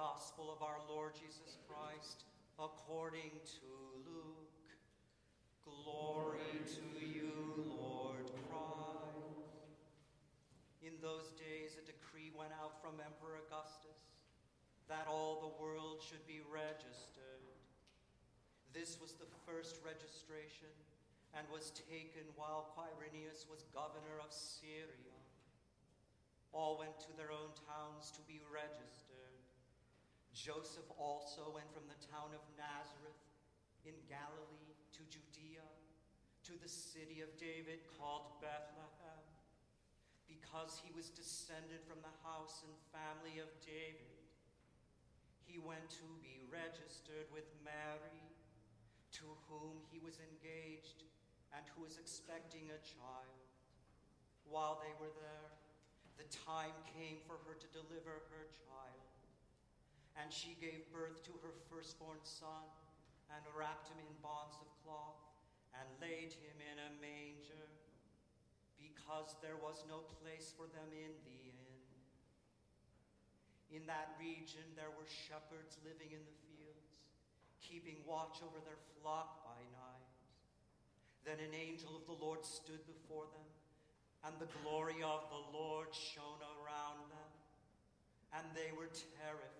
Gospel of our Lord Jesus Christ according to Luke. Glory to you, Lord Christ. In those days, a decree went out from Emperor Augustus that all the world should be registered. This was the first registration and was taken while Quirinius was governor of Syria. All went to their own towns to be registered. Joseph also went from the town of Nazareth in Galilee to Judea, to the city of David called Bethlehem, because he was descended from the house and family of David. He went to be registered with Mary, to whom he was engaged and who was expecting a child. While they were there, the time came for her to deliver her child. And she gave birth to her firstborn son, and wrapped him in bonds of cloth, and laid him in a manger, because there was no place for them in the inn. In that region there were shepherds living in the fields, keeping watch over their flock by night. Then an angel of the Lord stood before them and the glory of the Lord shone around them, and they were terrified.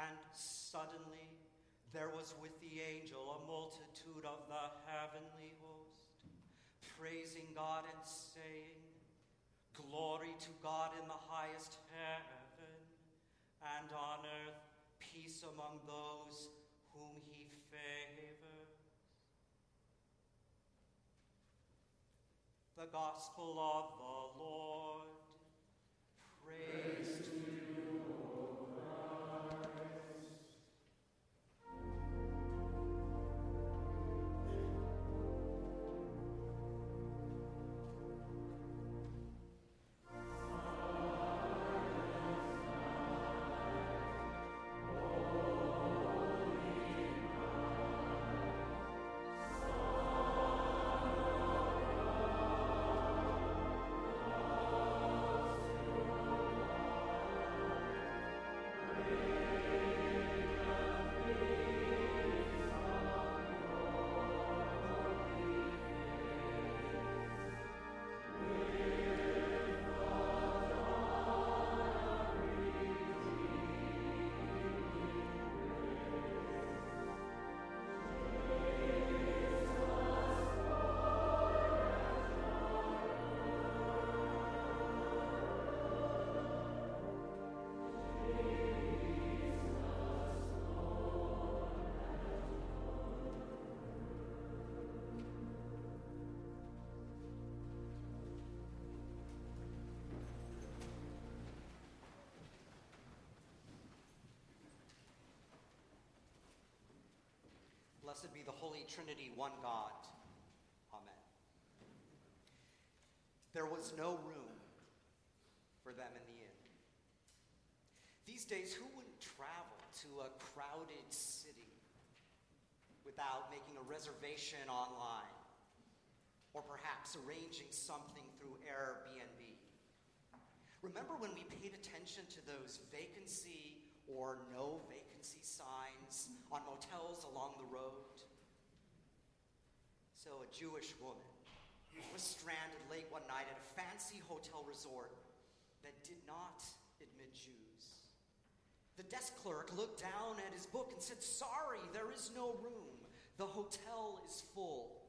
And suddenly there was with the angel a multitude of the heavenly host, praising God and saying, Glory to God in the highest heaven, and on earth peace among those whom he favors. The Gospel of the Lord. Blessed be the Holy Trinity, one God. Amen. There was no room for them in the inn. These days, who wouldn't travel to a crowded city without making a reservation online or perhaps arranging something through Airbnb? Remember when we paid attention to those vacancy or no vacancy signs on motels along the road. So, a Jewish woman was stranded late one night at a fancy hotel resort that did not admit Jews. The desk clerk looked down at his book and said, Sorry, there is no room. The hotel is full.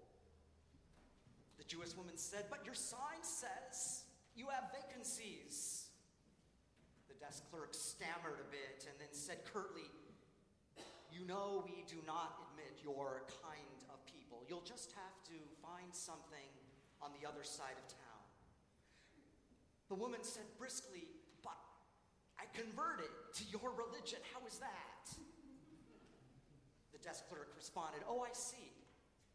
The Jewish woman said, But your sign says you have vacancies desk clerk stammered a bit and then said curtly, You know, we do not admit your kind of people. You'll just have to find something on the other side of town. The woman said briskly, But I converted. to your religion. How is that? The desk clerk responded, Oh, I see.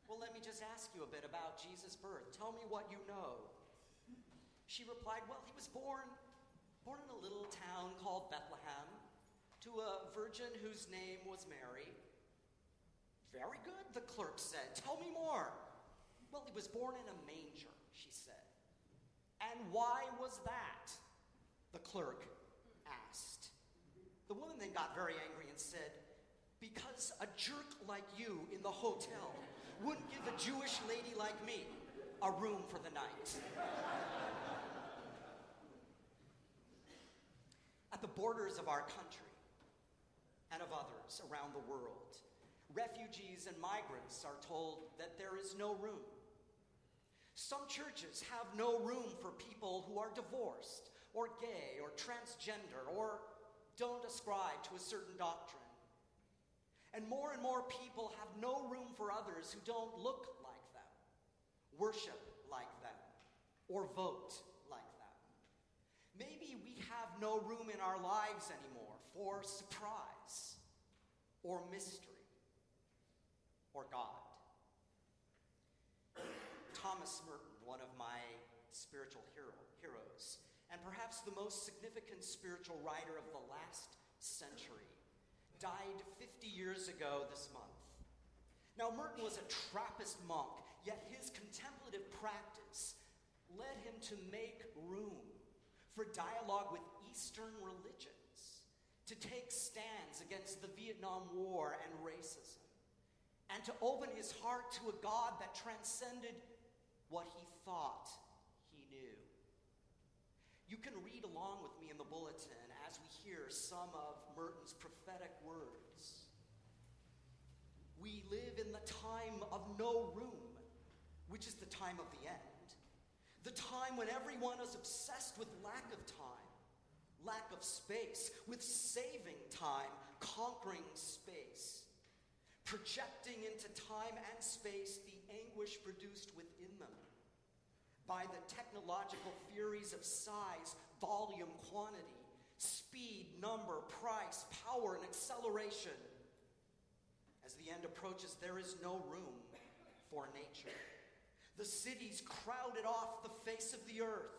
Well, let me just ask you a bit about Jesus' birth. Tell me what you know. She replied, Well, he was born, born in a little town called Bethlehem to a virgin whose name was Mary. Very good, the clerk said. Tell me more. Well, he was born in a manger, she said. And why was that? The clerk asked. The woman then got very angry and said, Because a jerk like you in the hotel wouldn't give a Jewish lady like me a room for the night. At the borders of our country and of others around the world, refugees and migrants are told that there is no room. Some churches have no room for people who are divorced or gay or transgender or don't ascribe to a certain doctrine. And more and more people have no room for others who don't look like them, worship like them, or vote like them. Maybe we have no room in our lives anymore for surprise or mystery or God. Thomas Merton, one of my spiritual hero, heroes, and perhaps the most significant spiritual writer of the last century, died 50 years ago this month. Now, Merton was a Trappist monk, yet his contemplative practice led him to make room for dialogue with Eastern religions, to take stands against the Vietnam War and racism, and to open his heart to a God that transcended what he thought he knew. You can read along with me in the bulletin as we hear some of Merton's prophetic words. We live in the time of no room, which is the time of the end. The time when everyone is obsessed with lack of time, lack of space, with saving time, conquering space, projecting into time and space the anguish produced within them by the technological theories of size, volume, quantity, speed, number, price, power, and acceleration. As the end approaches, there is no room for nature. The cities crowded off the face of the earth.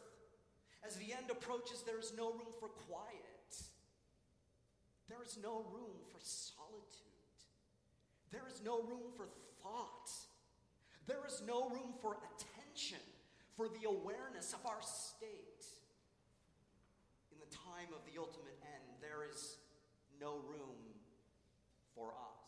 As the end approaches, there is no room for quiet. There is no room for solitude. There is no room for thought. There is no room for attention, for the awareness of our state. In the time of the ultimate end, there is no room for us.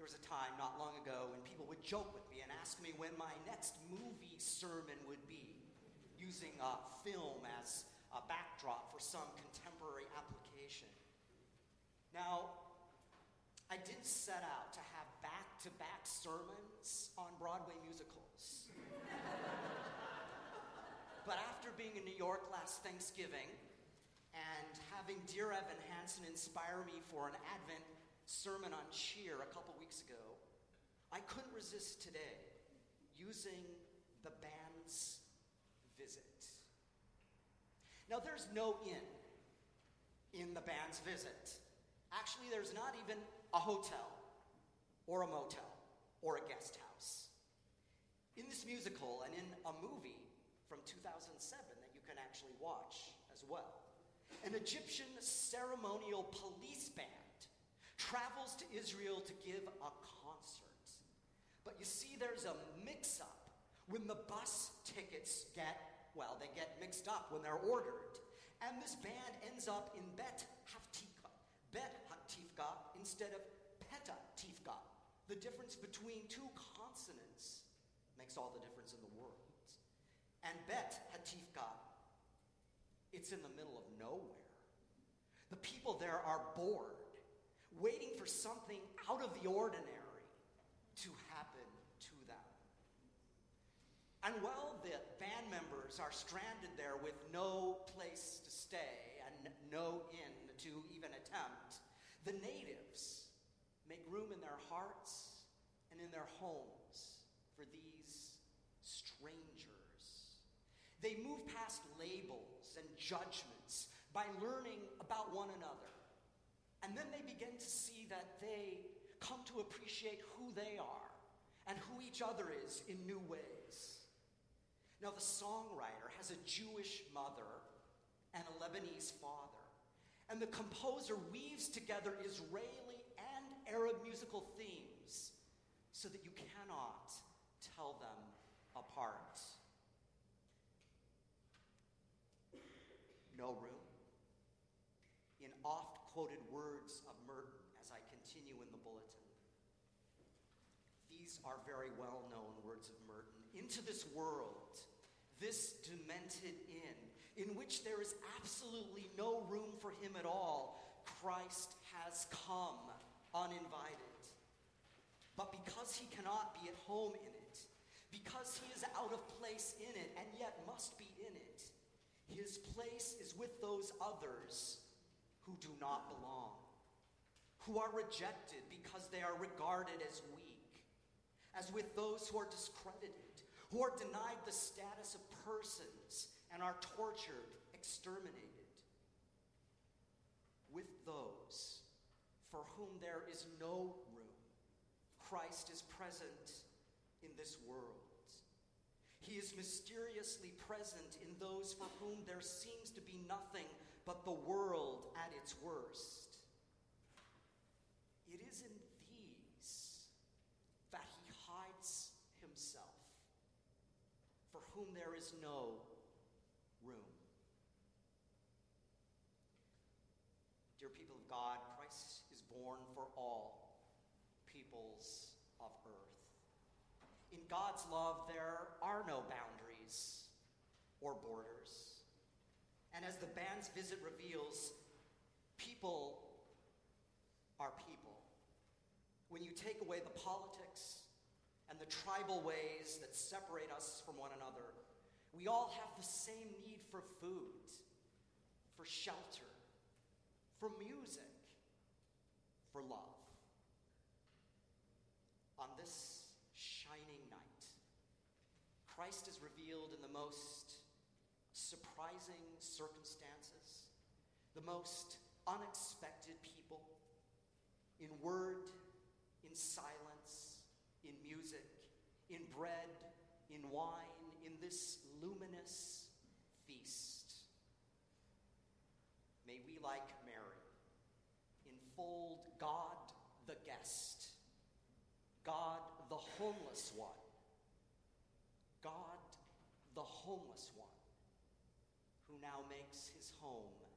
There was a time not long ago when people would joke with me and ask me when my next movie sermon would be, using a film as a backdrop for some contemporary application. Now, I didn't set out to have back to back sermons on Broadway musicals. but after being in New York last Thanksgiving and having Dear Evan Hansen inspire me for an Advent sermon on cheer a couple weeks ago, I couldn't resist today using the band's visit. Now, there's no inn in the band's visit. Actually, there's not even a hotel or a motel or a guest house. In this musical and in a movie from 2007 that you can actually watch as well, an Egyptian ceremonial police band travels to Israel to give a concert. But you see, there's a mix up when the bus tickets get, well, they get mixed up when they're ordered. And this band ends up in Bet Haftika, Bet Hatifka instead of Peta Tifka. The difference between two consonants makes all the difference in the world. And Bet Hatifka, it's in the middle of nowhere. The people there are bored, waiting for something out of the ordinary to happen to them. And while the band members are stranded there with no place to stay and no inn to even attempt, the natives make room in their hearts and in their homes for these strangers. They move past labels and judgments by learning about one another. And then they begin to see that they come to appreciate who they are and who each other is in new ways. Now, the songwriter has a Jewish mother and a Lebanese father, and the composer weaves together Israeli and Arab musical themes so that you cannot tell them apart. No room. In oft quoted words of Merton, as I continue in the bulletin. These are very well known words of Merton. Into this world, this demented inn, in which there is absolutely no room for him at all, Christ has come uninvited. But because he cannot be at home in it, because he is out of place in it and yet must be in it, his place is with those others who do not belong, who are rejected because they are regarded as weak, as with those who are discredited, who are denied the status of persons and are tortured, exterminated, with those for whom there is no room. Christ is present in this world. He is mysteriously present in those for whom there seems to be nothing but the world at its worst. It is in these that he hides himself, for whom there is no room. Dear people of God, Christ is born for all peoples of earth. In God's love, there are no boundaries or borders. And as the band's visit reveals, people are people. When you take away the politics and the tribal ways that separate us from one another, we all have the same need for food, for shelter, for music, for love. On this shining night, Christ is revealed in the most surprising circumstances, the most unexpected people, in word, in silence, in music, in bread, in wine, in this luminous feast. May we, like Mary, enfold God the guest, God the homeless one, God the homeless one, who now makes his home.